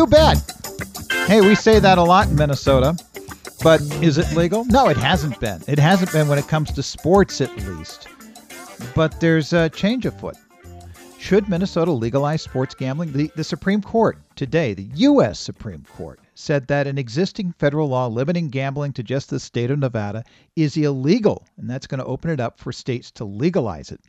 You bet. Hey, we say that a lot in Minnesota. But is it legal? No, it hasn't been. It hasn't been when it comes to sports, at least. But there's a change afoot. Should Minnesota legalize sports gambling? The, the Supreme Court today, the U.S. Supreme Court, said that an existing federal law limiting gambling to just the state of Nevada is illegal, and that's going to open it up for states to legalize it.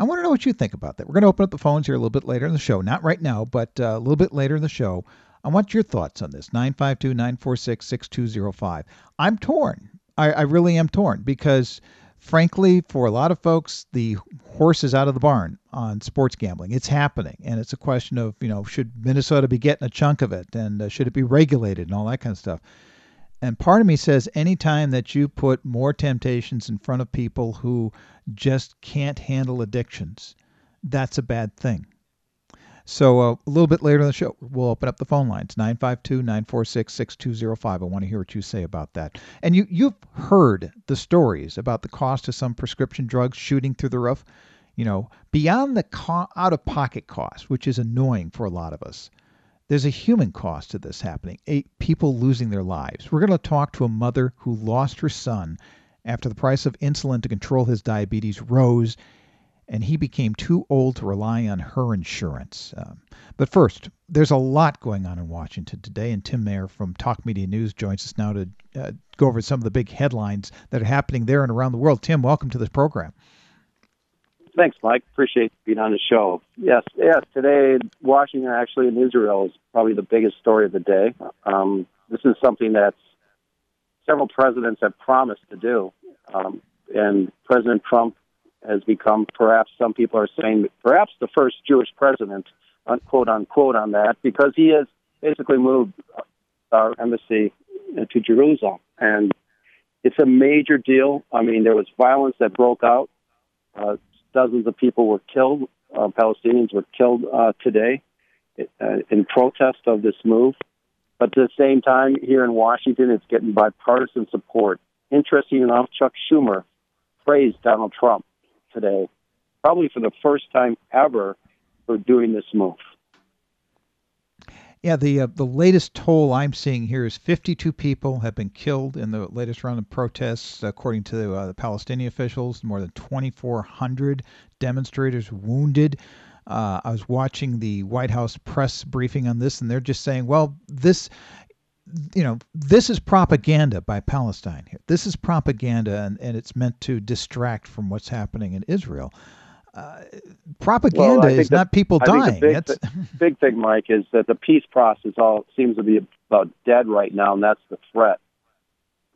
I want to know what you think about that. We're going to open up the phones here a little bit later in the show. Not right now, but uh, a little bit later in the show. I want your thoughts on this 952 946 6205. I'm torn. I, I really am torn because, frankly, for a lot of folks, the horse is out of the barn on sports gambling. It's happening. And it's a question of, you know, should Minnesota be getting a chunk of it and uh, should it be regulated and all that kind of stuff. And part of me says anytime that you put more temptations in front of people who just can't handle addictions, that's a bad thing. So uh, a little bit later in the show, we'll open up the phone lines 952 946 6205. I want to hear what you say about that. And you, you've heard the stories about the cost of some prescription drugs shooting through the roof. You know, beyond the co- out of pocket cost, which is annoying for a lot of us, there's a human cost to this happening, a, people losing their lives. We're going to talk to a mother who lost her son after the price of insulin to control his diabetes rose and he became too old to rely on her insurance. Um, but first, there's a lot going on in Washington today, and Tim Maier from Talk Media News joins us now to uh, go over some of the big headlines that are happening there and around the world. Tim, welcome to this program. Thanks, Mike. Appreciate being on the show. Yes, yes. Today, Washington actually in Israel is probably the biggest story of the day. Um, this is something that several presidents have promised to do, um, and President Trump has become perhaps some people are saying perhaps the first Jewish president, unquote unquote, on that because he has basically moved our embassy to Jerusalem, and it's a major deal. I mean, there was violence that broke out. Uh, dozens of people were killed. Uh, Palestinians were killed uh, today uh, in protest of this move. But at the same time, here in Washington, it's getting bipartisan support. Interesting enough, Chuck Schumer praised Donald Trump today, probably for the first time ever, for doing this move. Yeah, the uh, the latest toll I'm seeing here is 52 people have been killed in the latest round of protests, according to uh, the Palestinian officials. More than 2,400 demonstrators wounded. Uh, I was watching the White House press briefing on this, and they're just saying, "Well, this you know, this is propaganda by Palestine here. This is propaganda, and, and it's meant to distract from what's happening in Israel. Uh, propaganda well, is not people dying. big, th- big thing, Mike, is that the peace process all seems to be about dead right now, and that's the threat.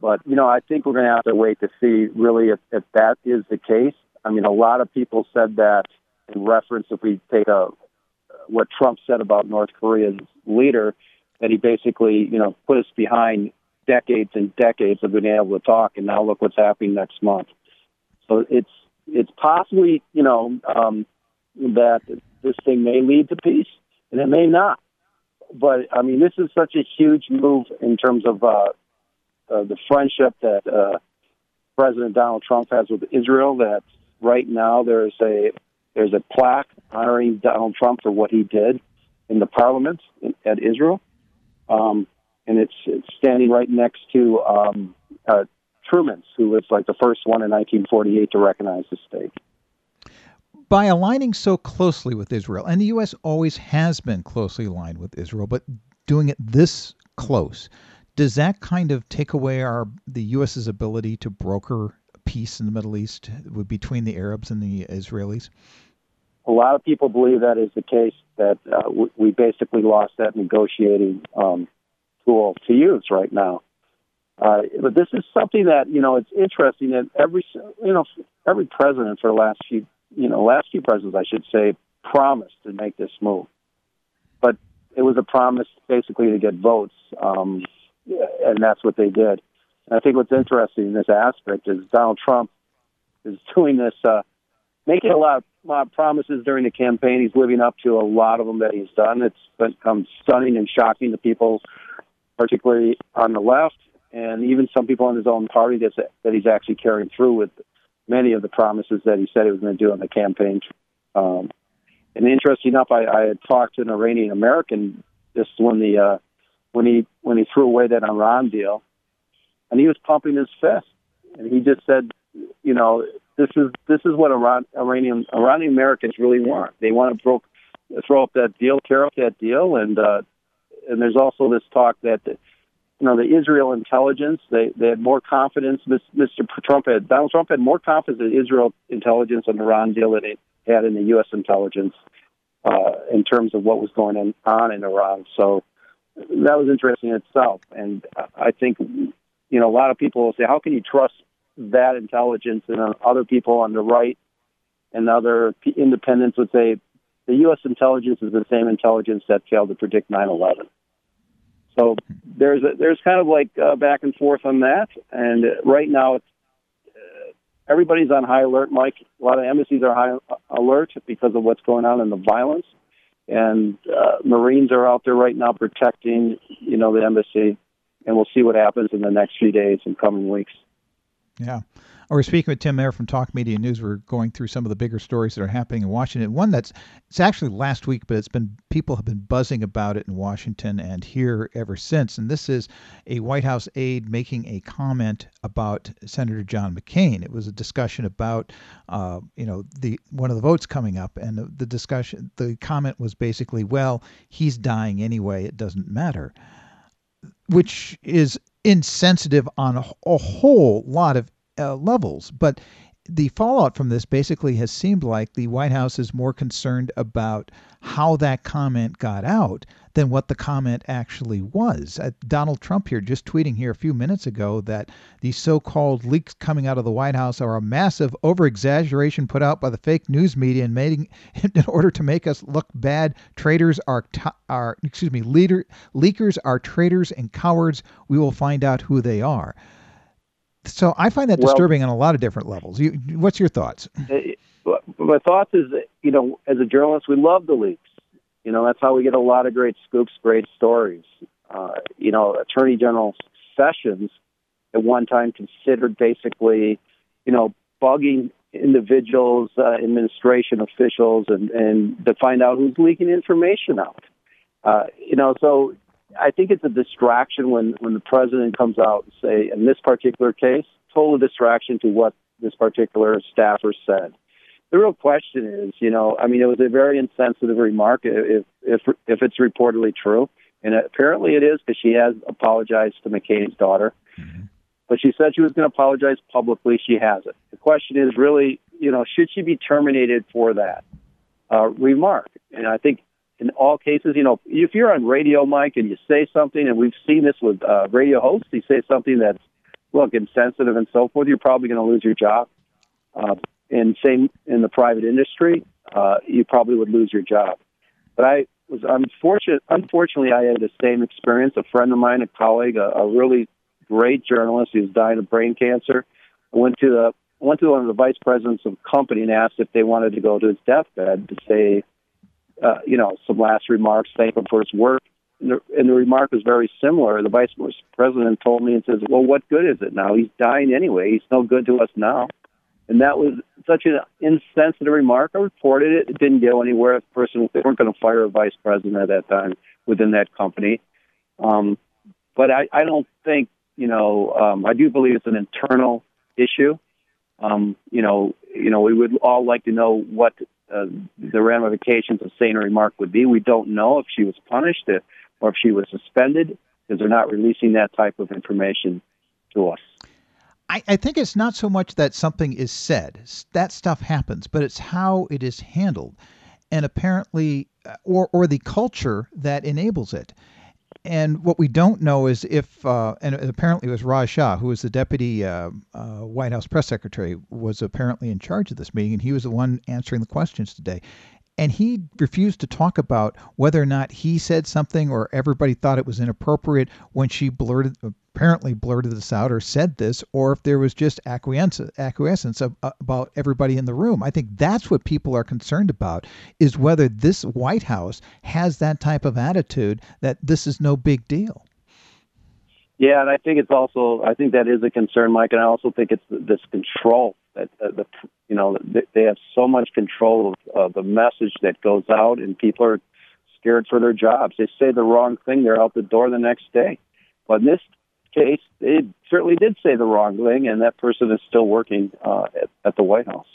But you know, I think we're going to have to wait to see really if, if that is the case. I mean, a lot of people said that in reference if we take a what Trump said about North Korea's leader that he basically, you know, put us behind decades and decades of being able to talk, and now look what's happening next month. So it's it's possibly, you know, um, that this thing may lead to peace, and it may not. But I mean, this is such a huge move in terms of uh, uh, the friendship that uh, President Donald Trump has with Israel. That right now there's a there's a plaque honoring Donald Trump for what he did in the parliament at Israel. Um, and it's, it's standing right next to um, uh, Truman's, who was like the first one in 1948 to recognize the state. By aligning so closely with Israel, and the U.S. always has been closely aligned with Israel, but doing it this close, does that kind of take away our the U.S.'s ability to broker peace in the Middle East between the Arabs and the Israelis? a lot of people believe that is the case. That uh, we basically lost that negotiating um, tool to use right now. Uh, but this is something that you know it's interesting that every you know every president for the last few you know last few presidents I should say promised to make this move, but it was a promise basically to get votes, um, and that's what they did. And I think what's interesting in this aspect is Donald Trump is doing this, uh, making a lot of promises during the campaign. He's living up to a lot of them that he's done. It's become stunning and shocking to people, particularly on the left, and even some people in his own party that's, that he's actually carrying through with many of the promises that he said he was going to do on the campaign. Um, and interesting enough, I, I had talked to an Iranian American just when the uh, when he when he threw away that Iran deal, and he was pumping his fist, and he just said, you know, this is this is what Iran, Iranian Iranian Americans really want. They want to throw throw up that deal, tear up that deal, and uh, and there's also this talk that you know, the Israel intelligence, they, they had more confidence. Mr. Trump had, Donald Trump had more confidence in Israel intelligence the Iran deal than he had in the U.S. intelligence uh, in terms of what was going on in Iran. So that was interesting in itself. And I think, you know, a lot of people will say, how can you trust that intelligence? And other people on the right and other independents would say, the U.S. intelligence is the same intelligence that failed to predict 9 11. So there's a, there's kind of like uh, back and forth on that. And right now, it's, uh, everybody's on high alert. Mike, a lot of embassies are high alert because of what's going on in the violence, and uh, Marines are out there right now protecting, you know, the embassy. And we'll see what happens in the next few days and coming weeks. Yeah. We're speaking with Tim Maier from Talk Media News. We're going through some of the bigger stories that are happening in Washington. One that's it's actually last week, but it's been people have been buzzing about it in Washington and here ever since. And this is a White House aide making a comment about Senator John McCain. It was a discussion about uh, you know the one of the votes coming up, and the, the discussion the comment was basically, well, he's dying anyway. It doesn't matter, which is insensitive on a, a whole lot of uh, levels. But the fallout from this basically has seemed like the White House is more concerned about how that comment got out than what the comment actually was. Uh, Donald Trump here just tweeting here a few minutes ago that the so-called leaks coming out of the White House are a massive over-exaggeration put out by the fake news media and made in order to make us look bad. Traitors are t- are excuse me, leader leakers are traitors and cowards. We will find out who they are. So I find that well, disturbing on a lot of different levels. You, what's your thoughts? Uh, my thoughts is, you know, as a journalist, we love the leaks. You know, that's how we get a lot of great scoops, great stories. Uh, you know, Attorney General Sessions at one time considered basically, you know, bugging individuals, uh, administration officials, and, and to find out who's leaking information out. Uh, you know, so I think it's a distraction when when the president comes out and say, in this particular case, total distraction to what this particular staffer said. The real question is, you know, I mean, it was a very insensitive remark if if if it's reportedly true, and apparently it is because she has apologized to McCain's daughter. Mm-hmm. But she said she was going to apologize publicly. She hasn't. The question is really, you know, should she be terminated for that uh, remark? And I think in all cases, you know, if you're on radio, Mike, and you say something, and we've seen this with uh, radio hosts, you say something that's, look, insensitive and so forth, you're probably going to lose your job. Uh, and same in the private industry, uh, you probably would lose your job. But I was unfortunate. Unfortunately, I had the same experience. A friend of mine, a colleague, a, a really great journalist who's dying of brain cancer, went to the went to one of the vice presidents of the company and asked if they wanted to go to his deathbed to say uh, you know, some last remarks, thank him for his work. And the, and the remark was very similar. The vice president told me and says, "Well, what good is it now? He's dying anyway. He's no good to us now." And that was such an insensitive remark. I reported it. It didn't go anywhere. The person they weren't going to fire a vice president at that time within that company. Um, but I, I don't think you know. Um, I do believe it's an internal issue. Um, you know, you know, we would all like to know what uh, the ramifications of saying a remark would be. We don't know if she was punished or if she was suspended because they're not releasing that type of information to us. I, I, think it's not so much that something is said, that stuff happens, but it's how it is handled. And apparently, uh, or, or the culture that enables it. And what we don't know is if, uh, and apparently it was Raj Shah, who was the deputy uh, uh, White House press secretary, was apparently in charge of this meeting, and he was the one answering the questions today. And he refused to talk about whether or not he said something or everybody thought it was inappropriate when she blurted, apparently blurted this out or said this, or if there was just acquiescence, acquiescence of, uh, about everybody in the room. I think that's what people are concerned about is whether this White House has that type of attitude that this is no big deal. Yeah, and I think it's also I think that is a concern, Mike, and I also think it's this control that uh, the you know they have so much control of uh, the message that goes out, and people are scared for their jobs. They say the wrong thing, they're out the door the next day. But in this case, they certainly did say the wrong thing, and that person is still working uh, at, at the White House.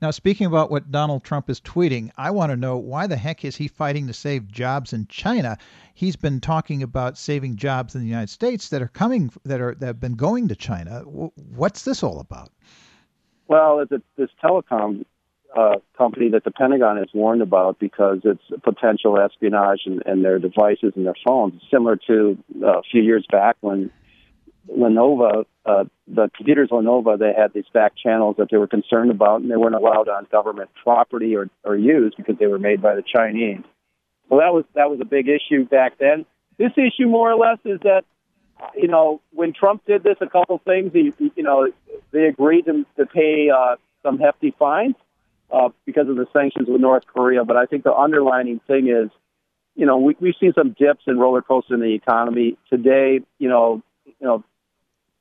Now, speaking about what Donald Trump is tweeting, I want to know why the heck is he fighting to save jobs in China? He's been talking about saving jobs in the United States that are coming that are that have been going to China. What's this all about? Well, it's a, this telecom uh, company that the Pentagon has warned about because it's potential espionage and, and their devices and their phones, similar to uh, a few years back when Lenovo, uh, the computers Lenovo, they had these back channels that they were concerned about, and they weren't allowed on government property or, or used because they were made by the Chinese. So that was that was a big issue back then. This issue, more or less, is that you know when Trump did this, a couple things. He, you know, they agreed to, to pay uh, some hefty fines uh, because of the sanctions with North Korea. But I think the underlining thing is, you know, we, we've seen some dips and roller coaster in the economy today. You know, you know,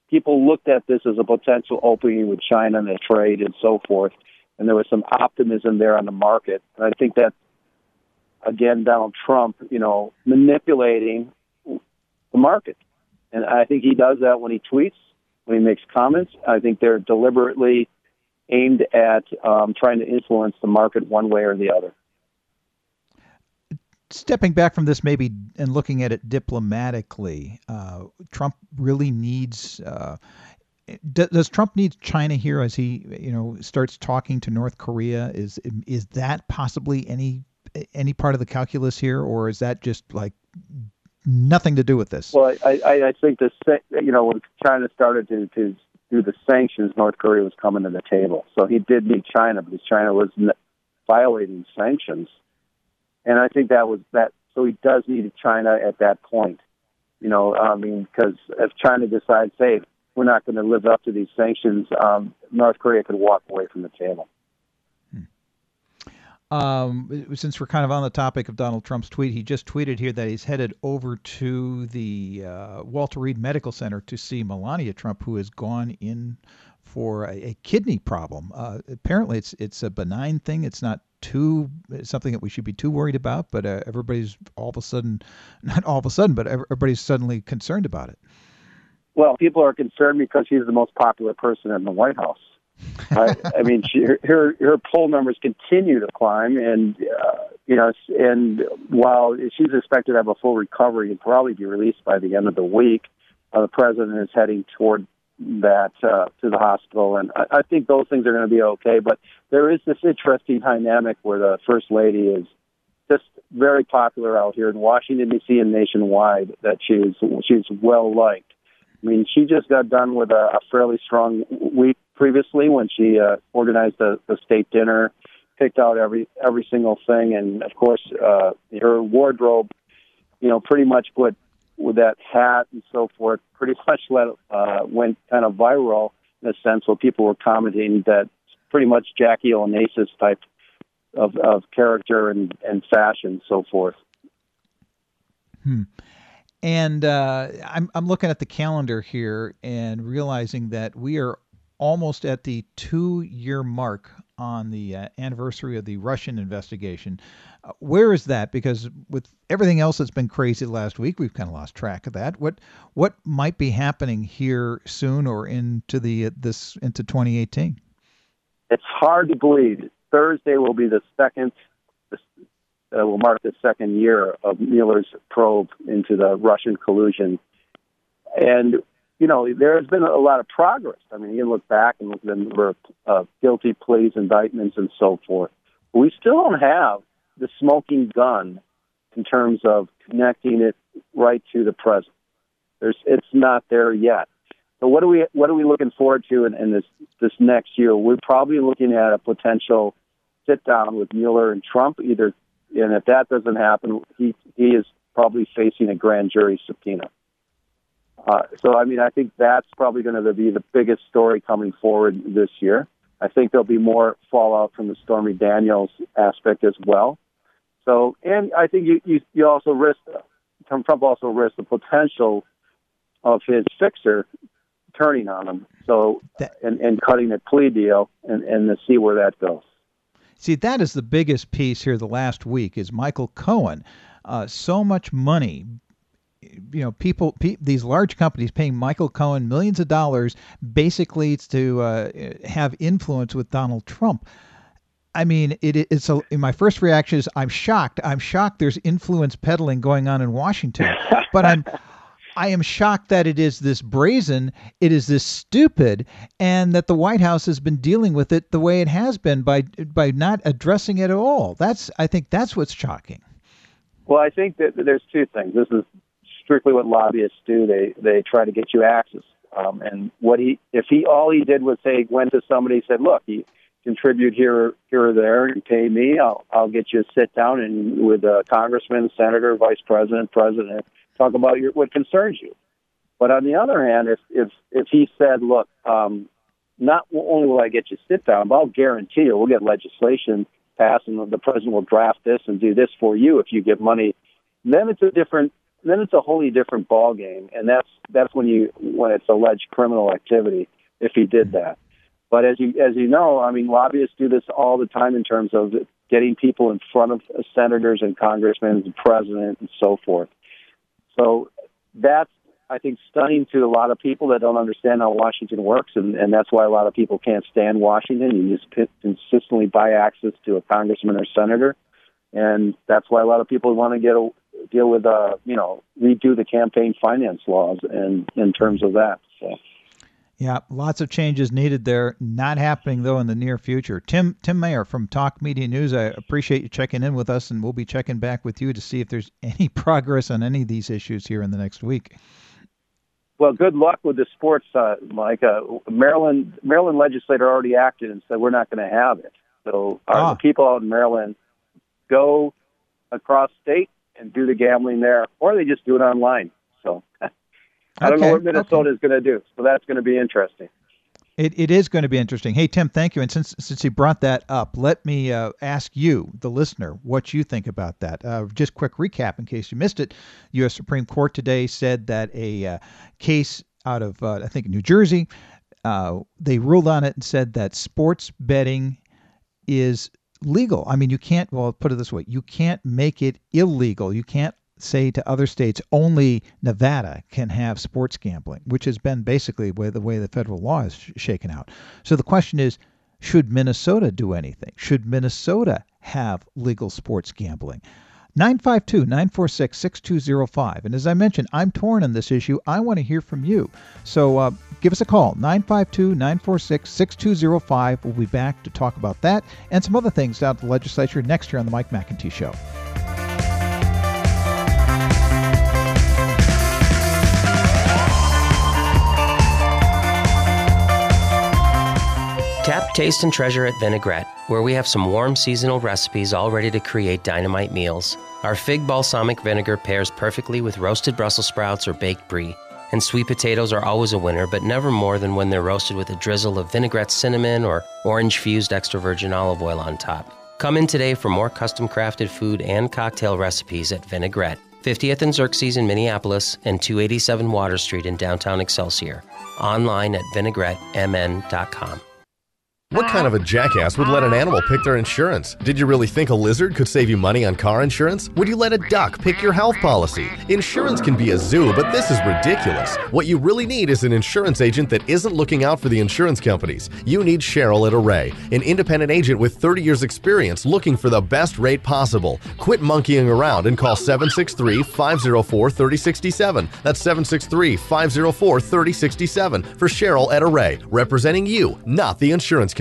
people looked at this as a potential opening with China and the trade and so forth, and there was some optimism there on the market. And I think that, again, Donald Trump, you know, manipulating the market, and I think he does that when he tweets, when he makes comments. I think they're deliberately aimed at um, trying to influence the market one way or the other stepping back from this maybe and looking at it diplomatically, uh, Trump really needs. Uh, does Trump need China here as he, you know, starts talking to North Korea? Is is that possibly any any part of the calculus here, or is that just like nothing to do with this? Well, I, I, I think this, you know, when China started to, to do the sanctions, North Korea was coming to the table. So he did need China because China was violating sanctions and I think that was that. So he does need China at that point. You know, I mean, because if China decides, hey, we're not going to live up to these sanctions, um, North Korea could walk away from the table. Um, since we're kind of on the topic of Donald Trump's tweet, he just tweeted here that he's headed over to the uh, Walter Reed Medical Center to see Melania Trump, who has gone in for a, a kidney problem. Uh, apparently, it's it's a benign thing. It's not too something that we should be too worried about, but uh, everybody's all of a sudden, not all of a sudden, but everybody's suddenly concerned about it. Well, people are concerned because she's the most popular person in the White House. I, I mean, she, her her poll numbers continue to climb, and uh, you know, and while she's expected to have a full recovery and probably be released by the end of the week, uh, the president is heading toward that uh, to the hospital, and I, I think those things are going to be okay. But there is this interesting dynamic where the first lady is just very popular out here in Washington D.C. and nationwide. That she's she's well liked. I mean, she just got done with a, a fairly strong week previously when she uh, organized the, the state dinner, picked out every every single thing, and of course, uh, her wardrobe, you know, pretty much with that hat and so forth pretty much let, uh, went kind of viral in a sense where people were commenting that pretty much Jackie Onassis type of, of character and, and fashion and so forth. Hmm. And uh, I'm, I'm looking at the calendar here and realizing that we are almost at the two year mark on the uh, anniversary of the Russian investigation. Uh, where is that? Because with everything else that's been crazy last week, we've kind of lost track of that. What what might be happening here soon or into the uh, this into 2018? It's hard to believe. Thursday will be the second. Uh, will mark the second year of Mueller's probe into the Russian collusion, and you know, there has been a lot of progress. I mean, you look back and look at the number of uh, guilty pleas, indictments, and so forth. We still don't have the smoking gun in terms of connecting it right to the present. There's, it's not there yet. So what are we what are we looking forward to in, in this this next year? We're probably looking at a potential sit down with Mueller and Trump. Either, and if that doesn't happen, he he is probably facing a grand jury subpoena. Uh, so, I mean, I think that's probably going to be the biggest story coming forward this year. I think there'll be more fallout from the Stormy Daniels aspect as well. So, and I think you you, you also risk Trump also risks the potential of his fixer turning on him. So, that, and and cutting a plea deal and and to see where that goes. See, that is the biggest piece here the last week is Michael Cohen. Uh, so much money you know people pe- these large companies paying Michael Cohen millions of dollars basically to uh, have influence with Donald Trump. I mean, it, it's a. My first reaction is I'm shocked. I'm shocked. There's influence peddling going on in Washington, but I'm. I am shocked that it is this brazen, it is this stupid, and that the White House has been dealing with it the way it has been by by not addressing it at all. That's I think that's what's shocking. Well, I think that there's two things. This is strictly what lobbyists do. They they try to get you access. Um, and what he if he all he did was say went to somebody said, look, he contribute here here or there and pay me, I'll I'll get you a sit down and with a congressman, senator, vice president, president, talk about your what concerns you. But on the other hand, if if if he said, look, um, not only will I get you sit down, but I'll guarantee you we'll get legislation passed and the president will draft this and do this for you if you give money. Then it's a different then it's a wholly different ball game, and that's that's when you when it's alleged criminal activity if he did that. But as you as you know, I mean, lobbyists do this all the time in terms of getting people in front of senators and congressmen and the president and so forth. So that's I think stunning to a lot of people that don't understand how Washington works, and, and that's why a lot of people can't stand Washington. You just p- consistently buy access to a congressman or senator, and that's why a lot of people want to get a, deal with, uh, you know, redo the campaign finance laws and in terms of that. So. Yeah, lots of changes needed there. Not happening though in the near future. Tim Tim Maier from Talk Media News. I appreciate you checking in with us, and we'll be checking back with you to see if there's any progress on any of these issues here in the next week. Well, good luck with the sports, uh, Mike. Uh, Maryland Maryland legislator already acted and said we're not going to have it. So our uh, ah. people out in Maryland go across state and do the gambling there, or they just do it online. I don't know what Minnesota okay. is going to do. So that's going to be interesting. It, it is going to be interesting. Hey Tim, thank you. And since since you brought that up, let me uh, ask you, the listener, what you think about that. Uh, just quick recap in case you missed it. U.S. Supreme Court today said that a uh, case out of uh, I think New Jersey, uh, they ruled on it and said that sports betting is legal. I mean, you can't. Well, put it this way: you can't make it illegal. You can't say to other states only Nevada can have sports gambling, which has been basically the way the federal law is shaken out. So the question is should Minnesota do anything? Should Minnesota have legal sports gambling? 952 946 6205. And as I mentioned, I'm torn on this issue. I want to hear from you. So uh, give us a call 952 946 6205. We'll be back to talk about that and some other things out of the legislature next year on The Mike McIntee Show. Taste, and treasure at Vinaigrette, where we have some warm seasonal recipes all ready to create dynamite meals. Our fig balsamic vinegar pairs perfectly with roasted Brussels sprouts or baked brie. And sweet potatoes are always a winner, but never more than when they're roasted with a drizzle of vinaigrette cinnamon or orange fused extra virgin olive oil on top. Come in today for more custom crafted food and cocktail recipes at Vinaigrette, 50th and Xerxes in Minneapolis, and 287 Water Street in downtown Excelsior. Online at vinaigrettemn.com. What kind of a jackass would let an animal pick their insurance? Did you really think a lizard could save you money on car insurance? Would you let a duck pick your health policy? Insurance can be a zoo, but this is ridiculous. What you really need is an insurance agent that isn't looking out for the insurance companies. You need Cheryl at Array, an independent agent with 30 years experience looking for the best rate possible. Quit monkeying around and call 763-504-3067. That's 763-504-3067 for Cheryl at Array, representing you, not the insurance company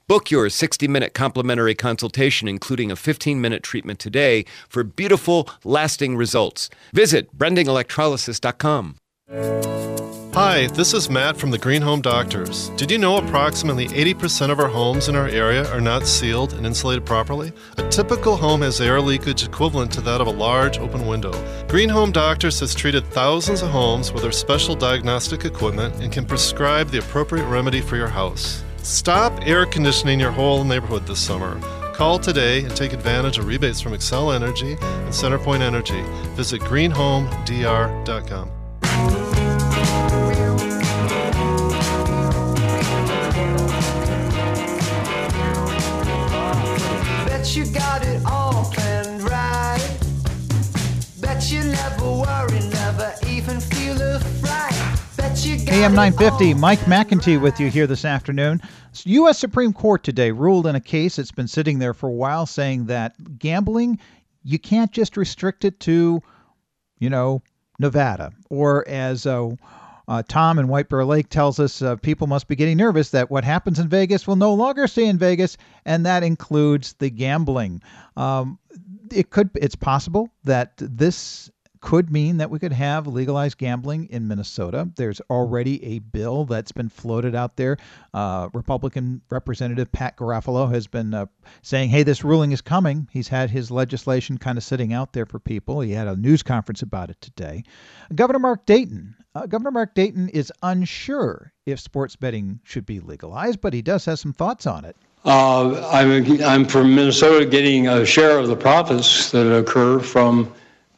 Book your 60 minute complimentary consultation, including a 15 minute treatment today, for beautiful, lasting results. Visit brendingelectrolysis.com. Hi, this is Matt from the Green Home Doctors. Did you know approximately 80% of our homes in our area are not sealed and insulated properly? A typical home has air leakage equivalent to that of a large open window. Green Home Doctors has treated thousands of homes with our special diagnostic equipment and can prescribe the appropriate remedy for your house. Stop air conditioning your whole neighborhood this summer. Call today and take advantage of rebates from Xcel Energy and Centerpoint Energy. Visit greenhomedr.com. AM it 950, Mike McIntee with you here this afternoon. U.S. Supreme Court today ruled in a case that's been sitting there for a while saying that gambling, you can't just restrict it to, you know, Nevada. Or as uh, uh, Tom in White Bear Lake tells us, uh, people must be getting nervous that what happens in Vegas will no longer stay in Vegas, and that includes the gambling. Um, it could, it's possible that this could mean that we could have legalized gambling in Minnesota. There's already a bill that's been floated out there. Uh, Republican Representative Pat Garofalo has been uh, saying, hey, this ruling is coming. He's had his legislation kind of sitting out there for people. He had a news conference about it today. Governor Mark Dayton. Uh, Governor Mark Dayton is unsure if sports betting should be legalized, but he does have some thoughts on it. Uh, I'm, I'm from Minnesota getting a share of the profits that occur from,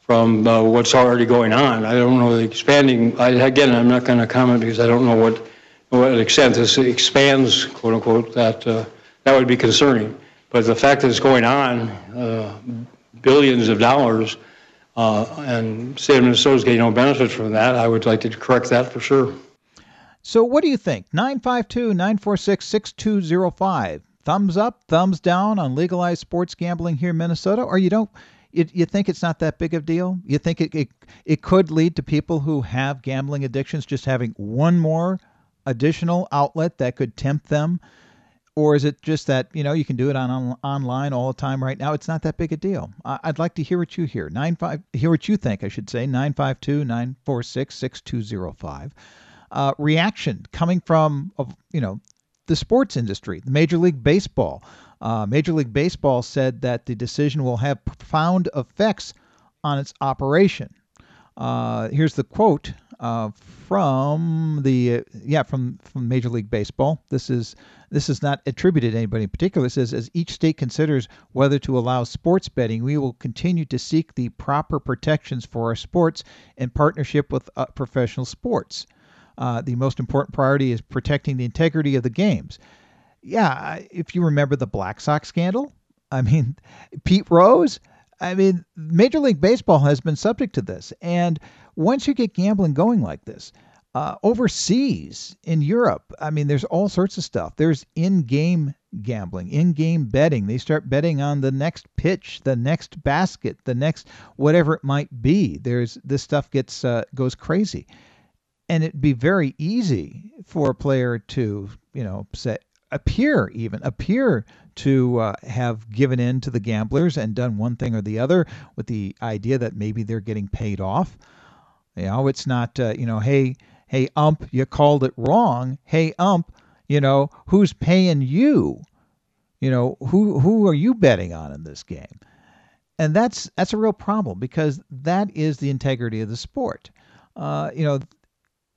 from uh, what's already going on. I don't know the expanding, I, again, I'm not going to comment because I don't know what, what extent this expands, quote unquote, that, uh, that would be concerning. But the fact that it's going on, uh, billions of dollars, uh, and state of Minnesota's getting no benefit from that, I would like to correct that for sure. So, what do you think? 952 946 6205. Thumbs up, thumbs down on legalized sports gambling here in Minnesota, or you don't? You, you think it's not that big of a deal? You think it, it, it could lead to people who have gambling addictions just having one more additional outlet that could tempt them? Or is it just that, you know, you can do it on, on online all the time right now? It's not that big a deal. I, I'd like to hear what you hear. Nine five, hear what you think, I should say. 952 946 6205 uh, reaction coming from you know the sports industry, the Major League Baseball. Uh, Major League Baseball said that the decision will have profound effects on its operation. Uh, here's the quote uh, from the uh, yeah from from Major League Baseball. This is this is not attributed to anybody in particular. It says as each state considers whether to allow sports betting, we will continue to seek the proper protections for our sports in partnership with uh, professional sports. Uh, the most important priority is protecting the integrity of the games. Yeah, if you remember the Black Sox scandal, I mean, Pete Rose, I mean, Major League Baseball has been subject to this. And once you get gambling going like this, uh, overseas in Europe, I mean, there's all sorts of stuff. There's in game gambling, in game betting. They start betting on the next pitch, the next basket, the next whatever it might be. There's this stuff gets uh, goes crazy and it'd be very easy for a player to, you know, say appear even appear to uh, have given in to the gamblers and done one thing or the other with the idea that maybe they're getting paid off. You know, it's not, uh, you know, hey, hey, ump, you called it wrong. Hey, ump, you know, who's paying you? You know, who who are you betting on in this game? And that's that's a real problem because that is the integrity of the sport. Uh, you know,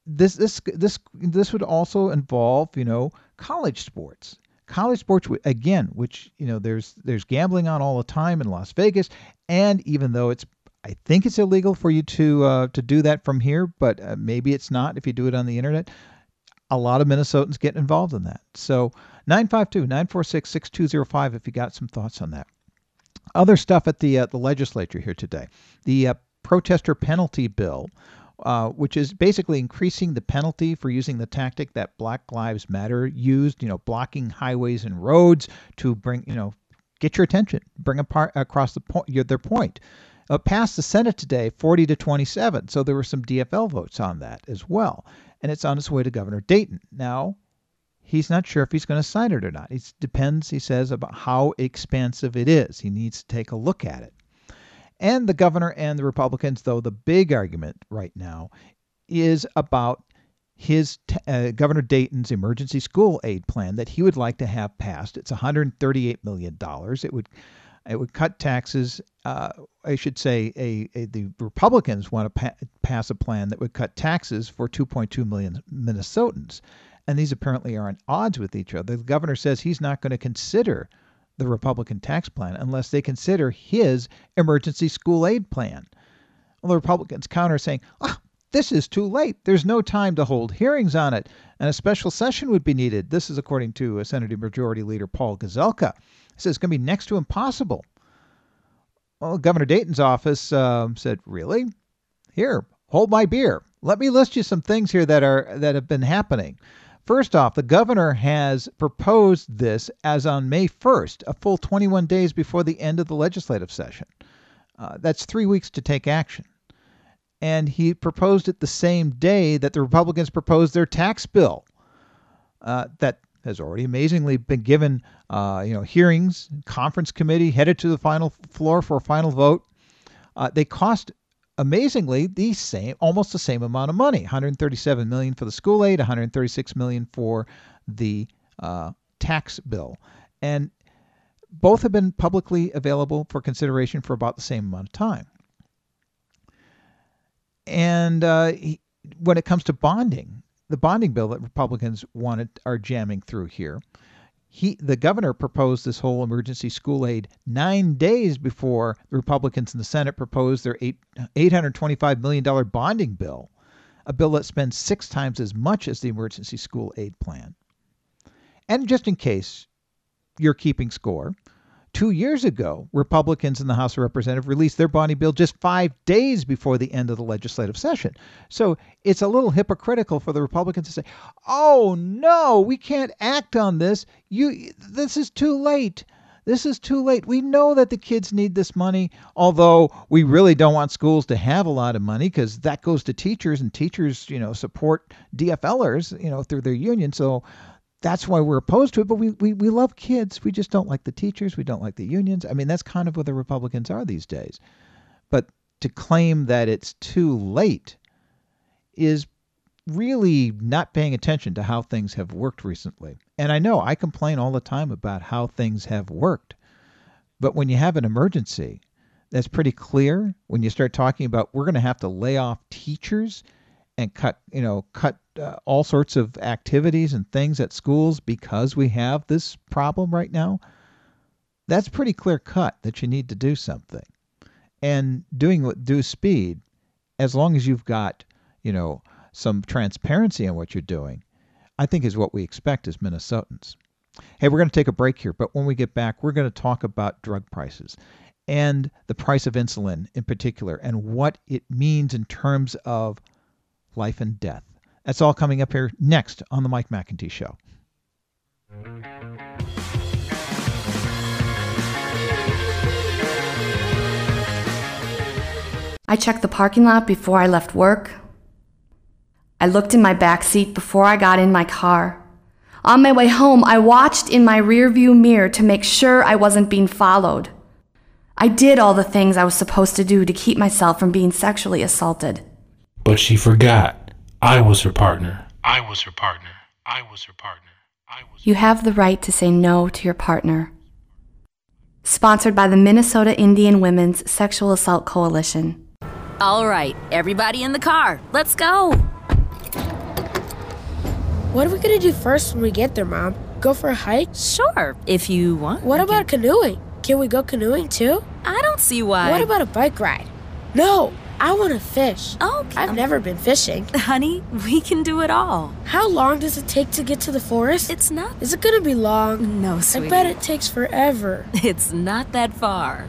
this this this this would also involve you know college sports. College sports again which you know there's there's gambling on all the time in Las Vegas and even though it's I think it's illegal for you to uh, to do that from here but uh, maybe it's not if you do it on the internet a lot of Minnesotans get involved in that. So 952-946-6205 if you got some thoughts on that. Other stuff at the uh, the legislature here today. The uh, protester penalty bill uh, which is basically increasing the penalty for using the tactic that Black Lives Matter used, you know, blocking highways and roads to bring, you know, get your attention, bring apart across the point, your, their point. Uh, passed the Senate today, 40 to 27. So there were some DFL votes on that as well, and it's on its way to Governor Dayton. Now, he's not sure if he's going to sign it or not. It depends, he says, about how expansive it is. He needs to take a look at it. And the governor and the Republicans, though, the big argument right now is about his uh, Governor Dayton's emergency school aid plan that he would like to have passed. It's 138 million dollars. It would it would cut taxes. Uh, I should say, a, a, the Republicans want to pa- pass a plan that would cut taxes for 2.2 million Minnesotans, and these apparently are at odds with each other. The governor says he's not going to consider the Republican tax plan unless they consider his emergency school aid plan. Well, the Republicans counter saying, oh, this is too late. There's no time to hold hearings on it, and a special session would be needed. This is according to Senate Majority Leader Paul Gazelka. He says it's going to be next to impossible. Well, Governor Dayton's office uh, said, "Really? Here, hold my beer. Let me list you some things here that are that have been happening." First off, the governor has proposed this as on May 1st, a full 21 days before the end of the legislative session. Uh, that's three weeks to take action. And he proposed it the same day that the Republicans proposed their tax bill. Uh, that has already amazingly been given, uh, you know, hearings, conference committee, headed to the final floor for a final vote. Uh, they cost amazingly the same almost the same amount of money. 137 million for the school aid 136 million for the uh, tax bill. And both have been publicly available for consideration for about the same amount of time. And uh, he, when it comes to bonding the bonding bill that republicans wanted are jamming through here he the governor proposed this whole emergency school aid nine days before the Republicans in the Senate proposed their eight eight hundred twenty five million dollar bonding bill, a bill that spends six times as much as the emergency school aid plan. And just in case you're keeping score, Two years ago, Republicans in the House of Representatives released their bonding bill just five days before the end of the legislative session. So it's a little hypocritical for the Republicans to say, "Oh no, we can't act on this. You, this is too late." This is too late. We know that the kids need this money, although we really don't want schools to have a lot of money because that goes to teachers, and teachers, you know, support DFLers, you know, through their union. So that's why we're opposed to it. But we, we, we love kids. We just don't like the teachers. We don't like the unions. I mean, that's kind of what the Republicans are these days. But to claim that it's too late is really not paying attention to how things have worked recently. And I know I complain all the time about how things have worked. But when you have an emergency, that's pretty clear. When you start talking about we're going to have to lay off teachers and cut, you know, cut uh, all sorts of activities and things at schools because we have this problem right now, that's pretty clear cut that you need to do something. And doing what due speed, as long as you've got, you know, some transparency in what you're doing, I think is what we expect as Minnesotans. Hey, we're going to take a break here, but when we get back, we're going to talk about drug prices and the price of insulin in particular and what it means in terms of life and death. That's all coming up here next on The Mike McIntee Show. I checked the parking lot before I left work. I looked in my back seat before I got in my car. On my way home, I watched in my rearview mirror to make sure I wasn't being followed. I did all the things I was supposed to do to keep myself from being sexually assaulted. But she forgot. I was her partner. I was her partner. I was her partner. I was You have the right to say no to your partner. Sponsored by the Minnesota Indian Women's Sexual Assault Coalition. All right, everybody in the car. Let's go. What are we going to do first when we get there, Mom? Go for a hike? Sure, if you want. What about can... canoeing? Can we go canoeing too? I don't see why. What about a bike ride? No, I want to fish. Okay. I've never been fishing. Honey, we can do it all. How long does it take to get to the forest? It's not. Is it going to be long? No, sweetie. I bet it takes forever. It's not that far.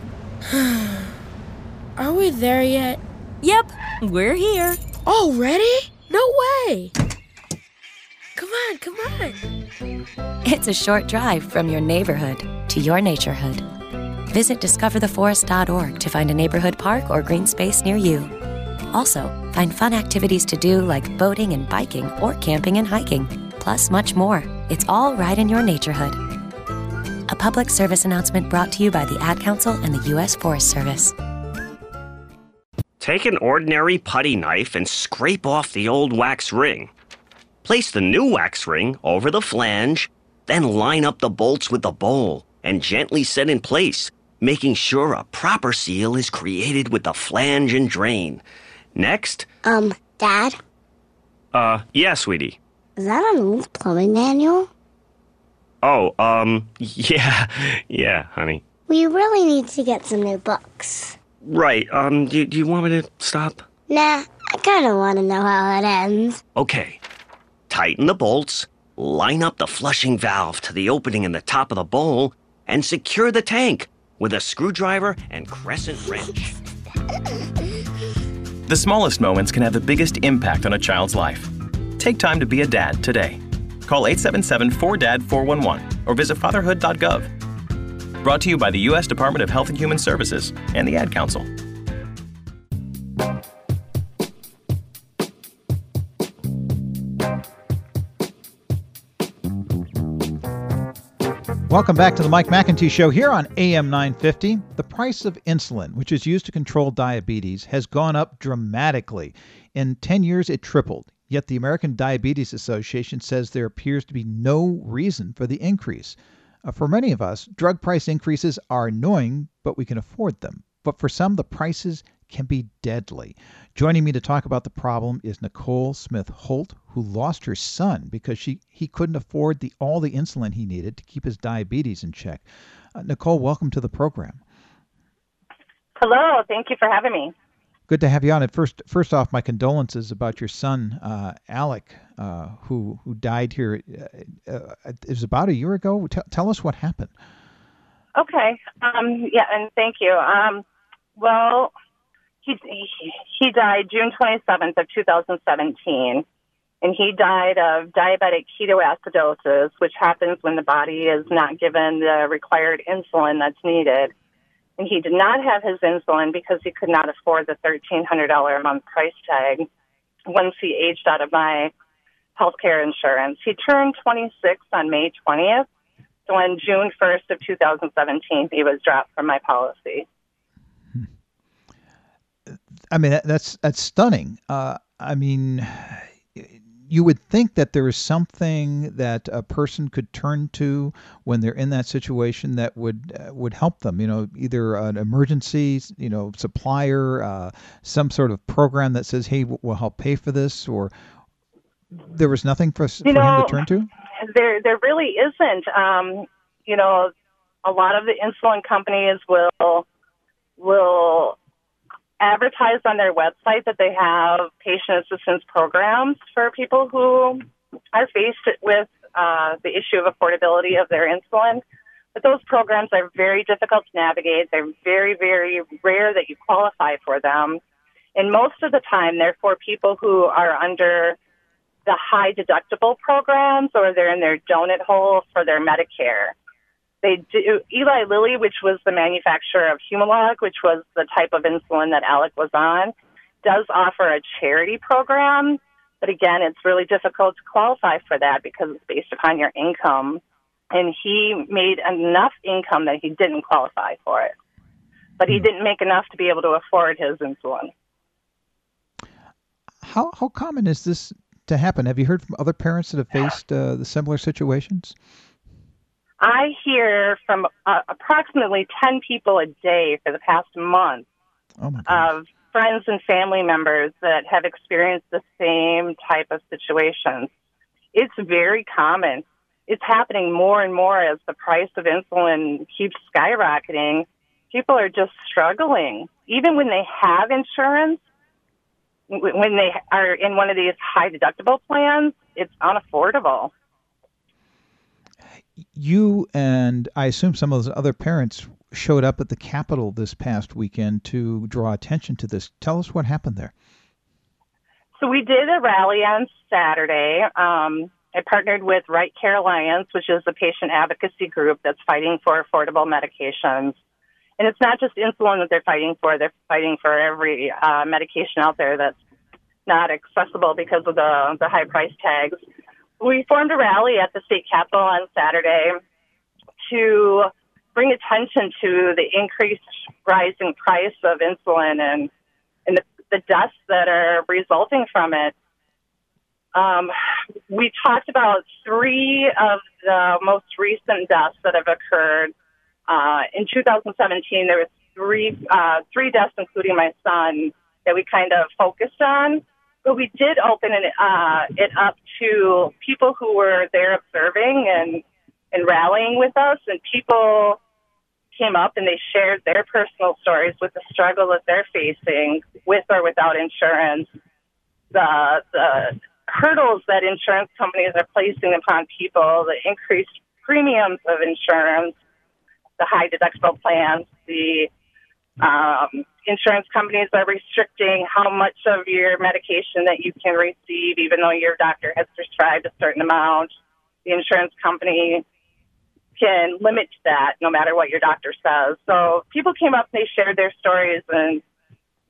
Are we there yet? Yep, we're here. Already? No way. Come on, come on. It's a short drive from your neighborhood to your naturehood. Visit discovertheforest.org to find a neighborhood park or green space near you. Also, find fun activities to do like boating and biking or camping and hiking, plus much more. It's all right in your naturehood. A public service announcement brought to you by the Ad Council and the U.S. Forest Service. Take an ordinary putty knife and scrape off the old wax ring. Place the new wax ring over the flange, then line up the bolts with the bowl and gently set in place, making sure a proper seal is created with the flange and drain. Next, Um, Dad, uh, yeah, sweetie. is that an old plumbing manual? Oh, um, yeah, yeah, honey. We really need to get some new books. Right, um, do, do you want me to stop? Nah, I kinda wanna know how it ends. Okay. Tighten the bolts, line up the flushing valve to the opening in the top of the bowl, and secure the tank with a screwdriver and crescent wrench. The smallest moments can have the biggest impact on a child's life. Take time to be a dad today. Call 877 4DAD 411 or visit fatherhood.gov. Brought to you by the U.S. Department of Health and Human Services and the Ad Council. Welcome back to the Mike McIntee Show here on AM 950. The price of insulin, which is used to control diabetes, has gone up dramatically. In 10 years, it tripled. Yet the American Diabetes Association says there appears to be no reason for the increase. Uh, for many of us, drug price increases are annoying, but we can afford them. But for some, the prices can be deadly. Joining me to talk about the problem is Nicole Smith Holt, who lost her son because she he couldn't afford the all the insulin he needed to keep his diabetes in check. Uh, Nicole, welcome to the program. Hello, thank you for having me. Good to have you on. And first, first off, my condolences about your son, uh, Alec, uh, who who died here. Uh, uh, it was about a year ago. Tell, tell us what happened. Okay. Um, yeah, and thank you. Um, well, he, died June 27th of 2017, and he died of diabetic ketoacidosis, which happens when the body is not given the required insulin that's needed. And he did not have his insulin because he could not afford the $1,300 a month price tag once he aged out of my healthcare insurance. He turned 26 on May 20th. So on June 1st of 2017, he was dropped from my policy. I mean, that, that's that's stunning. Uh, I mean, you would think that there is something that a person could turn to when they're in that situation that would uh, would help them. You know, either an emergency, you know, supplier, uh, some sort of program that says, "Hey, we'll help pay for this," or there was nothing for, for him to turn to. There, there really isn't. Um, you know, a lot of the insulin companies will will advertise on their website that they have patient assistance programs for people who are faced with uh, the issue of affordability of their insulin. But those programs are very difficult to navigate. They're very, very rare that you qualify for them. And most of the time, they're for people who are under the high deductible programs or they're in their donut hole for their Medicare. They do Eli Lilly, which was the manufacturer of Humalog, which was the type of insulin that Alec was on, does offer a charity program. But again, it's really difficult to qualify for that because it's based upon your income. And he made enough income that he didn't qualify for it. But he didn't make enough to be able to afford his insulin. How how common is this to happen? Have you heard from other parents that have faced uh, the similar situations? I hear from uh, approximately 10 people a day for the past month Oh of friends and family members that have experienced the same type of situations. It's very common. It's happening more and more as the price of insulin keeps skyrocketing. People are just struggling. Even when they have insurance, when they are in one of these high deductible plans, it's unaffordable. You and I assume some of those other parents showed up at the Capitol this past weekend to draw attention to this. Tell us what happened there. So we did a rally on Saturday. Um, I partnered with Right Care Alliance, which is a patient advocacy group that's fighting for affordable medications. And it's not just insulin that they're fighting for; they're fighting for every uh, medication out there that's not accessible because of the the high price tags. We formed a rally at the state capitol on Saturday to bring attention to the increased rising price of insulin and and the, the deaths that are resulting from it. Um, we talked about three of the most recent deaths that have occurred. Uh, in 2017, there was three uh, three deaths, including my son, that we kind of focused on. But we did open it, uh, it up to people who were there observing and and rallying with us, and people came up and they shared their personal stories with the struggle that they're facing with or without insurance, the the hurdles that insurance companies are placing upon people, the increased premiums of insurance, the high deductible plans, the um, insurance companies are restricting how much of your medication that you can receive, even though your doctor has prescribed a certain amount. The insurance company can limit that no matter what your doctor says. So people came up they shared their stories, and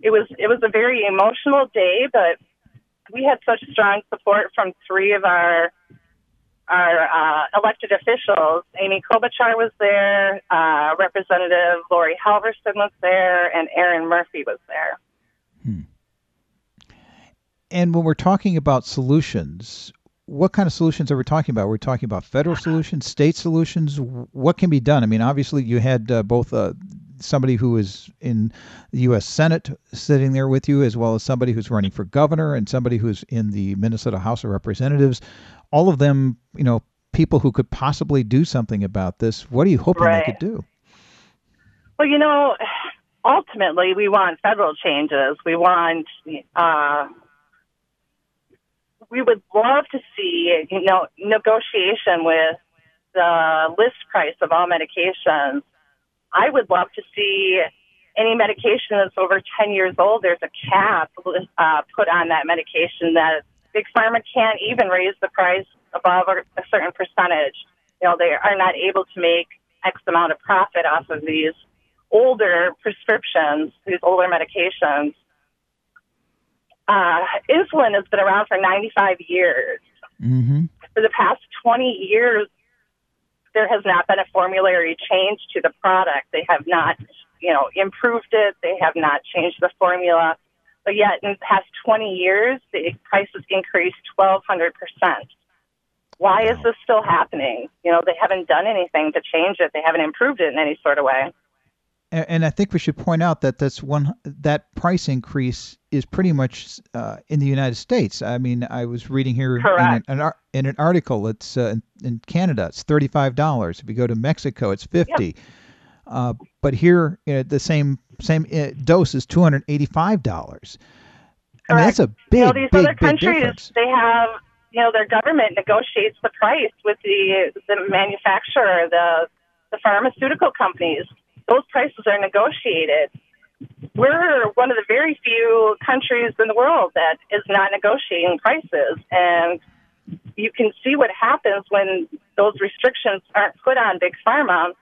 it was it was a very emotional day, but we had such strong support from three of our our uh, elected officials. Amy Klobuchar was there, uh, Representative Laurie Halverson was there, and Erin Murphy was there. And when we're talking about solutions, what kind of solutions are we talking about? We're talking about federal solutions, state solutions. What can be done? I mean, obviously, you had uh, both uh, somebody who is in the U.S. Senate sitting there with you, as well as somebody who's running for governor and somebody who's in the Minnesota House of Representatives. All of them, you know, people who could possibly do something about this. What are you hoping Right. they could do? Well, you know, ultimately, we want federal changes. We want, uh, we would love to see, you know, negotiation with the list price of all medications. I would love to see any medication that's over 10 years old, there's a cap uh, put on that medication that Big Pharma can't even raise the price above a, a certain percentage. You know, they are not able to make X amount of profit off of these older prescriptions, these older medications. Uh, insulin has been around for 95 years. Mm-hmm. For the past 20 years, there has not been a formulary change to the product. They have not, you know, improved it. They have not changed the formula. But yet, in the past 20 years, the price has increased 1,200 percent. Why is this still happening? You know, they haven't done anything to change it. They haven't improved it in any sort of way. And, and I think we should point out that that's one that price increase is pretty much uh, in the United States. I mean, I was reading here in an, an, in an article. It's uh, in, in Canada, it's thirty five dollars. If you go to Mexico, it's fifty. Uh, but here, you know, the same same uh, dose is two hundred eighty five dollars. I mean, that's a big, you know, these big, other countries, difference. they have, you know, their government negotiates the price with the the manufacturer, the the pharmaceutical companies. Those prices are negotiated. We're one of the very few countries in the world that is not negotiating prices, and you can see what happens when those restrictions aren't put on big pharma.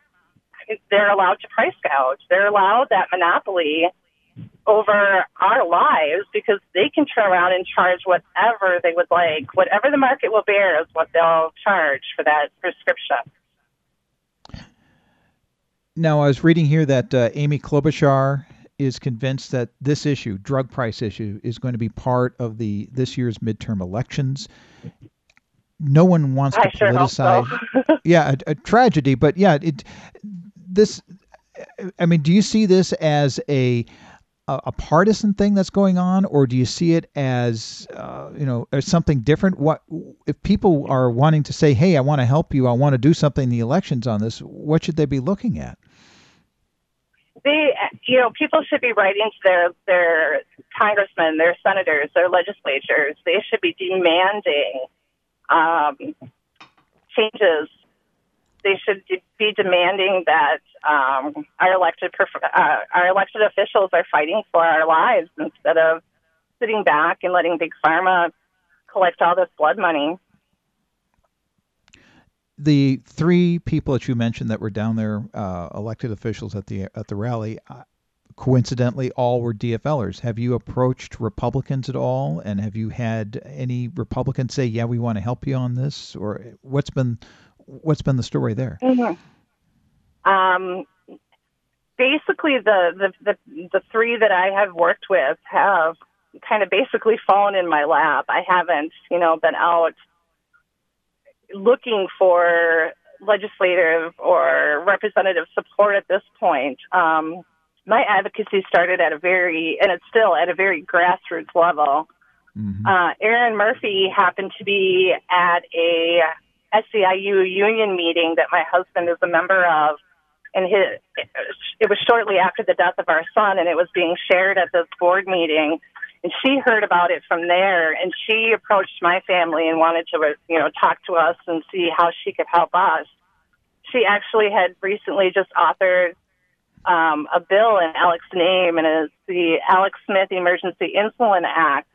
They're allowed to price gouge. They're allowed that monopoly over our lives because they can turn around and charge whatever they would like. Whatever the market will bear is what they'll charge for that prescription. Now, I was reading here that uh, Amy Klobuchar is convinced that this issue, drug price issue, is going to be part of the this year's midterm elections. No one wants I to sure politicize. so. yeah, a, a tragedy, but yeah, it this. I mean, do you see this as a a, partisan thing that's going on, or do you see it as uh, you know as something different? What if people are wanting to say, "Hey, I want to help you. I want to do something in the elections on this"? What should they be looking at? They, you know, people should be writing to their their congressmen, their senators, their legislatures. They should be demanding um, changes. They should be demanding that um, our elected uh, our elected officials are fighting for our lives instead of sitting back and letting big pharma collect all this blood money. the three people that you mentioned that were down there, uh, elected officials at the at the rally, uh, coincidentally, all were DFLers. Have you approached Republicans at all, and have you had any Republicans say, "Yeah, we want to help you on this," or what's been what's been the story there? Um, basically, the, the the the three that I have worked with have kind of basically fallen in my lap. I haven't, you know, been out looking for legislative or representative support at this point. Um, my advocacy started at a very, and it's still at a very grassroots level. Uh, Erin Murphy happened to be at a SEIU union meeting that my husband is a member of, and his, it was shortly after the death of our son, and it was being shared at this board meeting. And she heard about it from there, and she approached my family and wanted to, you know, talk to us and see how she could help us. She actually had recently just authored um, a bill in Alec's name, and it's the Alec Smith Emergency Insulin Act.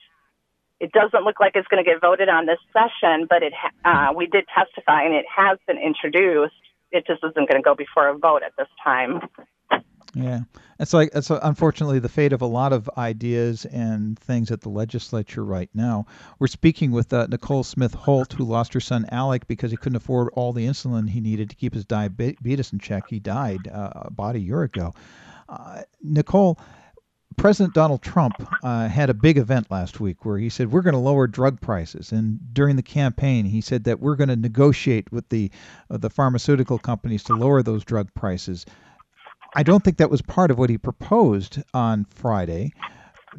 It doesn't look like it's going to get voted on this session, but it uh, we did testify, and it has been introduced. It just isn't going to go before a vote at this time. Yeah, it's like it's unfortunately the fate of a lot of ideas and things at the legislature right now. We're speaking with uh, Nicole Smith Holt, who lost her son Alec because he couldn't afford all the insulin he needed to keep his diabetes in check. He died uh, about a year ago. Uh, Nicole, President Donald Trump uh, had a big event last week where he said we're going to lower drug prices, and during the campaign he said that we're going to negotiate with the uh, the pharmaceutical companies to lower those drug prices. I don't think that was part of what he proposed on Friday.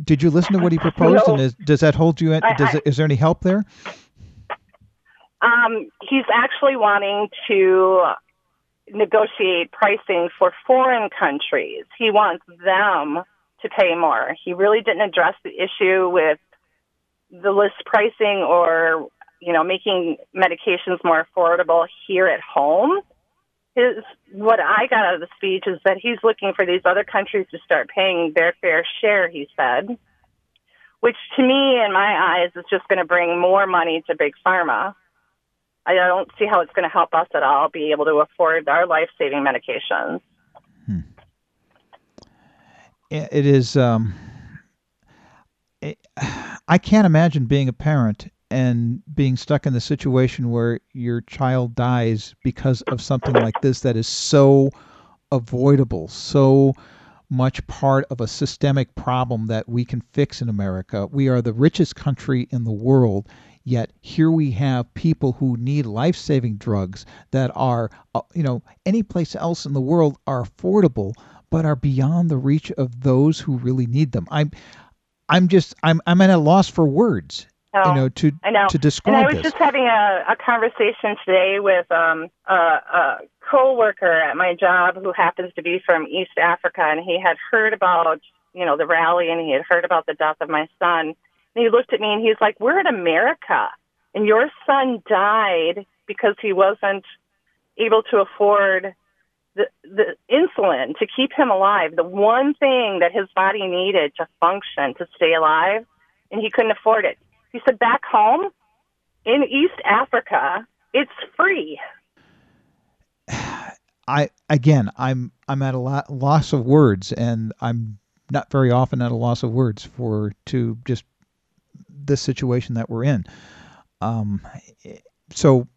Did you listen to what he proposed, No. and is, does that hold you? I- Does I- is there any help there? Um, he's actually wanting to negotiate pricing for foreign countries. He wants them to pay more. He really didn't address the issue with the list pricing or you know making medications more affordable here at home. His what I got out of the speech is that he's looking for these other countries to start paying their fair share. He said, which to me, in my eyes, is just going to bring more money to big pharma. I don't see how it's going to help us at all be able to afford our life saving medications. It is um it, i can't imagine being a parent and being stuck in the situation where your child dies because of something like this that is so avoidable so much part of a systemic problem that we can fix in America. We are the richest country in the world, yet here we have people who need life-saving drugs that are, uh, you know, any place else in the world are affordable, but are beyond the reach of those who really need them. I'm, I'm just, I'm, I'm at a loss for words. Oh, you know, to I know. to describe and I was this. just having a, a conversation today with um, a, a co-worker at my job who happens to be from East Africa, and he had heard about you know the rally, and he had heard about the death of my son. And he looked at me and he's like, "We're in America, and your son died because he wasn't able to afford." The, the insulin to keep him alive, the one thing that his body needed to function, to stay alive, and he couldn't afford it. He said, back home in East Africa, it's free. I again, I'm I'm at a lo- loss of words, and I'm not very often at a loss of words for to just this situation that we're in. Um, so if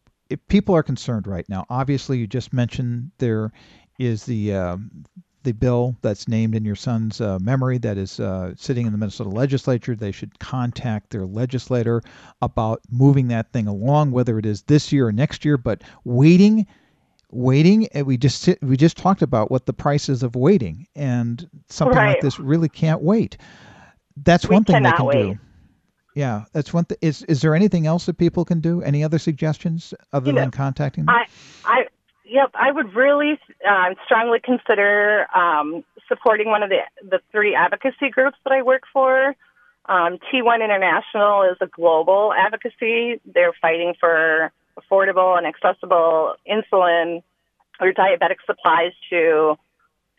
people are concerned right now, obviously you just mentioned there is the um, the bill that's named in your son's uh, memory that is uh, sitting in the Minnesota legislature. They should contact their legislator about moving that thing along, whether it is this year or next year. But waiting, waiting, and we just sit, we just talked about what the price is of waiting, and something like this really can't wait. That's We one thing they can wait. do. Yeah, that's one thing. Is is there anything else that people can do? Any other suggestions other You know, than contacting them? I, I, yep, I would really um, strongly consider um, supporting one of the the three advocacy groups that I work for. Um, T1 International is a global advocacy. They're fighting for affordable and accessible insulin or diabetic supplies to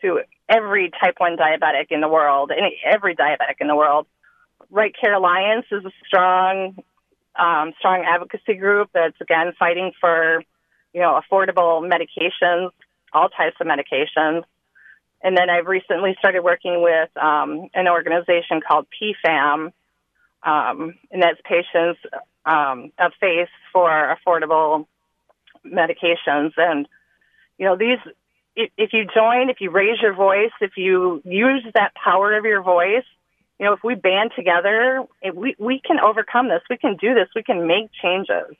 to every type 1 diabetic in the world, any, every diabetic in the world. Right Care Alliance is a strong um, strong advocacy group that's again fighting for you know affordable medications, all types of medications. And then I've recently started working with um, an organization called PFAM, um, and that's Patients um, of Faith for Affordable Medications. And you know these, if, if you join, if you raise your voice, if you use that power of your voice, you know, if we band together, if we we can overcome this. We can do this. We can make changes.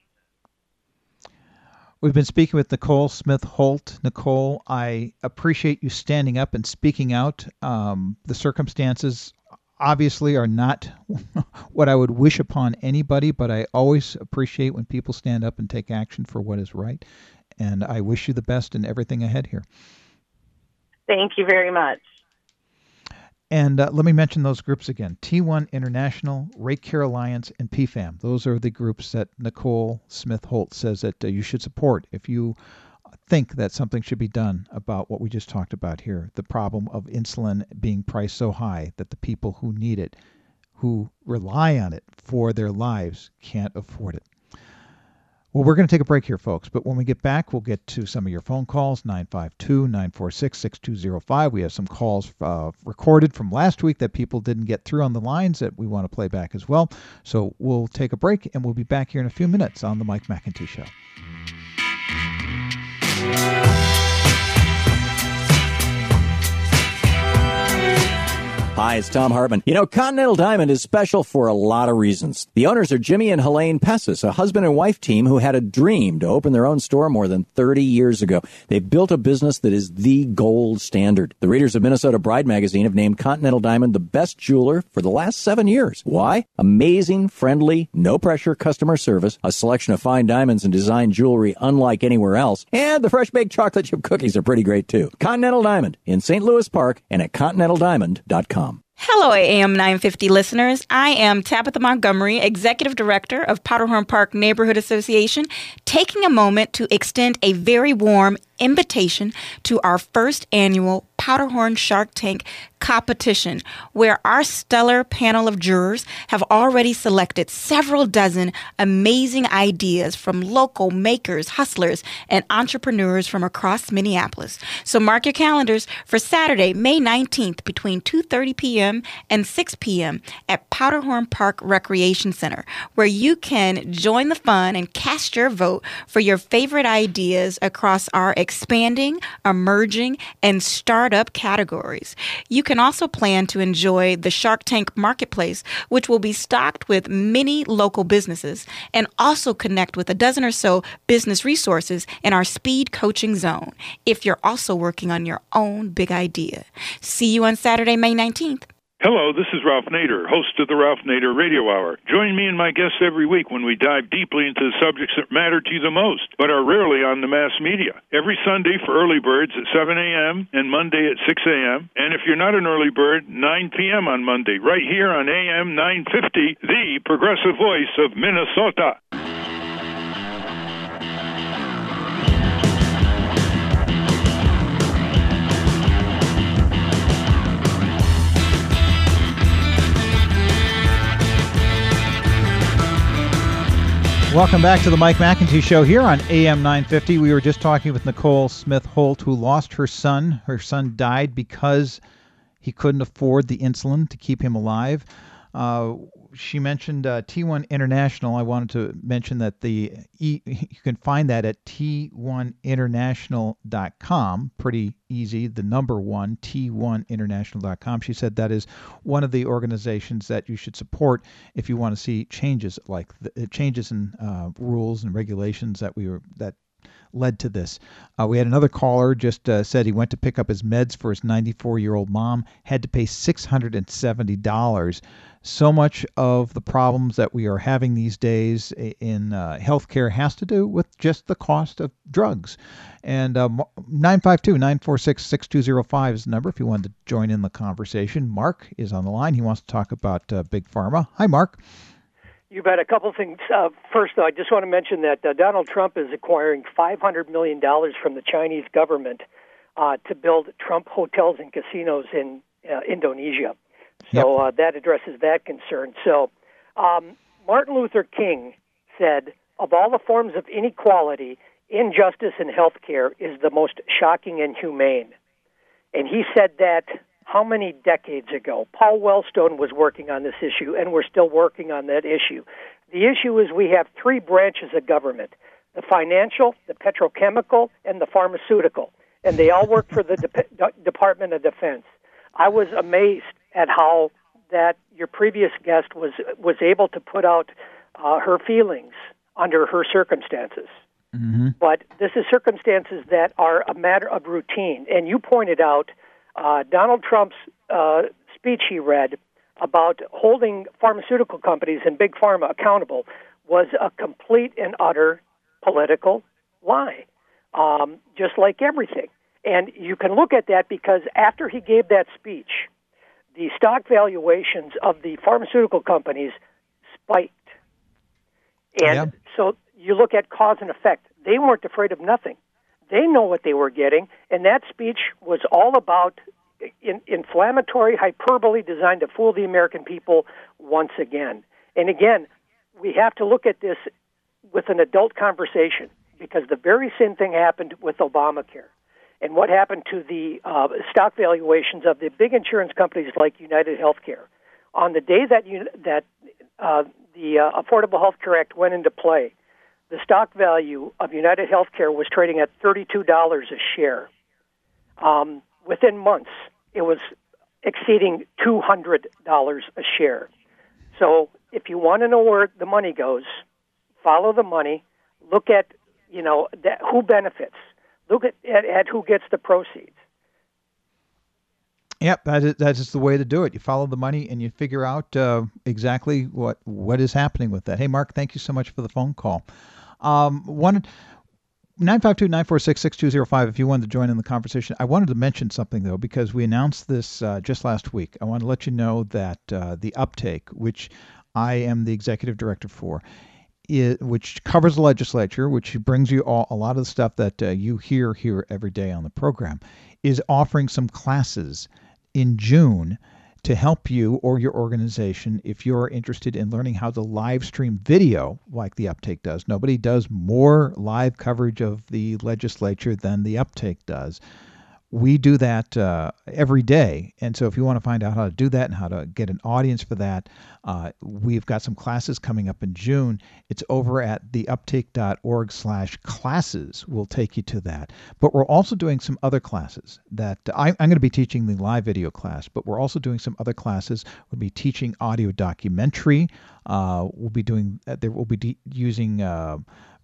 We've been speaking with Nicole Smith Holt. Nicole, I appreciate you standing up and speaking out. Um, the circumstances obviously are not what I would wish upon anybody, but I always appreciate when people stand up and take action for what is right. And I wish you the best in everything ahead here. Thank you very much. And uh, let me mention those groups again T1 International, Right Care Alliance, and PFAM. Those are the groups that Nicole Smith Holt says that uh, you should support if you think that something should be done about what we just talked about here the problem of insulin being priced so high that the people who need it, who rely on it for their lives, can't afford it. Well, we're going to take a break here, folks. But when we get back, we'll get to some of your phone calls 952 946 6205. We have some calls uh, recorded from last week that people didn't get through on the lines that we want to play back as well. So we'll take a break and we'll be back here in a few minutes on The Mike McIntee Show. Hi, it's Thom Hartmann. You know, Continental Diamond is special for a lot of reasons. The owners are Jimmy and Helene Pessis, a husband and wife team who had a dream to open their own store more than 30 years ago. They built a business that is the gold standard. The readers of Minnesota Bride magazine have named Continental Diamond the best jeweler for the last seven years. Why? Amazing, friendly, no pressure customer service, a selection of fine diamonds and design jewelry unlike anywhere else, and the fresh baked chocolate chip cookies are pretty great too. Continental Diamond in St. Louis Park and at continentaldiamond.com. Hello, AM 950 listeners. I am Tabitha Montgomery, Executive Director of Powderhorn Park Neighborhood Association, taking a moment to extend a very warm invitation to our first annual Powderhorn Shark Tank competition, where our stellar panel of jurors have already selected several dozen amazing ideas from local makers, hustlers, and entrepreneurs from across Minneapolis. So mark your calendars for Saturday, May 19th between 2:30 p.m. and 6 p.m. at Powderhorn Park Recreation Center, where you can join the fun and cast your vote for your favorite ideas across our expanding, emerging, and startup categories. You can also plan to enjoy the Shark Tank Marketplace, which will be stocked with many local businesses, and also connect with a dozen or so business resources in our speed coaching zone if you're also working on your own big idea. See you on Saturday, May 19th. Hello, this is Ralph Nader, host of the Ralph Nader Radio Hour. Join me and my guests every week when we dive deeply into the subjects that matter to you the most, but are rarely on the mass media. Every Sunday for early birds at 7 a.m. and Monday at 6 a.m. And if you're not an early bird, 9 p.m. on Monday, right here on AM 950, the progressive voice of Minnesota. Welcome back to the Mike McIntee Show here on AM 950. We were just talking with Nicole Smith Holt, who lost her son. Her son died because he couldn't afford the insulin to keep him alive. Uh, she mentioned uh, T1 International. I wanted to mention that the e, you can find that at t1international.com. Pretty easy. The number one t1international.com. She said that is one of the organizations that you should support if you want to see changes like the, changes in uh, rules and regulations that we were that led to this. Uh, we had another caller just uh, said he went to pick up his meds for his 94 year old mom, had to pay $670. So much of the problems that we are having these days in uh, healthcare has to do with just the cost of drugs. And uh, 952 946 6205 is the number if you wanted to join in the conversation. Mark is on the line. He wants to talk about uh, Big Pharma. Hi, Mark. You bet. A couple things. Uh, first, though, I just want to mention that uh, Donald Trump is acquiring $500 million from the Chinese government uh, to build Trump hotels and casinos in uh, Indonesia. So uh, that addresses that concern. So um, Martin Luther King said, of all the forms of inequality, injustice in health care is the most shocking and humane. And he said that how many decades ago? Paul Wellstone was working on this issue, and we're still working on that issue. The issue is we have three branches of government the financial, the petrochemical, and the pharmaceutical. And they all work for the De- Department of Defense. I was amazed at how that your previous guest was was able to put out uh, her feelings under her circumstances. Mm-hmm. But this is circumstances that are a matter of routine. And you pointed out uh, Donald Trump's uh, speech he read about holding pharmaceutical companies and big pharma accountable was a complete and utter political lie, um, just like everything. And you can look at that because after he gave that speech, the stock valuations of the pharmaceutical companies spiked. And Yeah. so you look at cause and effect. They weren't afraid of nothing. They know what they were getting, and that speech was all about in, inflammatory hyperbole designed to fool the American people once again. And again, we have to look at this with an adult conversation because the very same thing happened with Obamacare. And what happened to the uh, stock valuations of the big insurance companies like United Healthcare? On the day that you, that uh, the uh, Affordable Health Care Act went into play, the stock value of United Healthcare was trading at $32 a share. Um, within months, it was exceeding $200 a share. So if you want to know where the money goes, follow the money. Look at you know that, who benefits. Look at, at, at who gets the proceeds. Yep, that is, that is the way to do it. You follow the money and you figure out uh, exactly what what is happening with that. Hey, Mark, thank you so much for the phone call. Um, one. 952-946-6205 if you wanted to join in the conversation. I wanted to mention something though because we announced this uh, just last week. I want to let you know that uh, the uptake, which I am the executive director for, i which covers the legislature, which brings you all a lot of the stuff that uh, you hear here every day on the program, is offering some classes in June to help you or your organization if you're interested in learning how to live stream video like the Uptake does. Nobody does more live coverage of the legislature than the Uptake does. We do that uh, every day. And so if you want to find out how to do that and how to get an audience for that, uh, we've got some classes coming up in June. It's over at theuptake.org slash classes. We'll take you to that. But we're also doing some other classes that I, I'm going to be teaching the live video class, but we're also doing some other classes. We'll be teaching audio documentary. Uh, we'll be doing, uh, there will be de- using uh,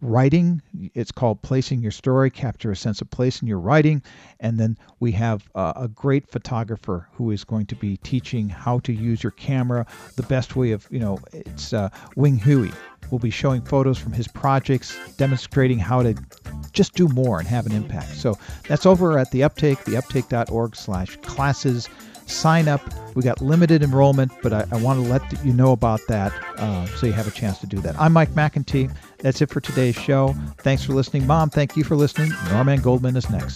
writing. It's called Placing Your Story, Capture a Sense of Place in Your Writing. And then we have uh, a great photographer who is going to be teaching how to use your camera, the best way of, you know, it's uh, Wing Huie. We'll be showing photos from his projects, demonstrating how to just do more and have an impact. So that's over at the Uptake, theuptake.org slash classes. Sign up. We got limited enrollment, but I, I want to let you know about that uh, so you have a chance to do that. I'm Mike McIntee. That's it for today's show. Thanks for listening. Mom, thank you for listening. Norman Goldman is next.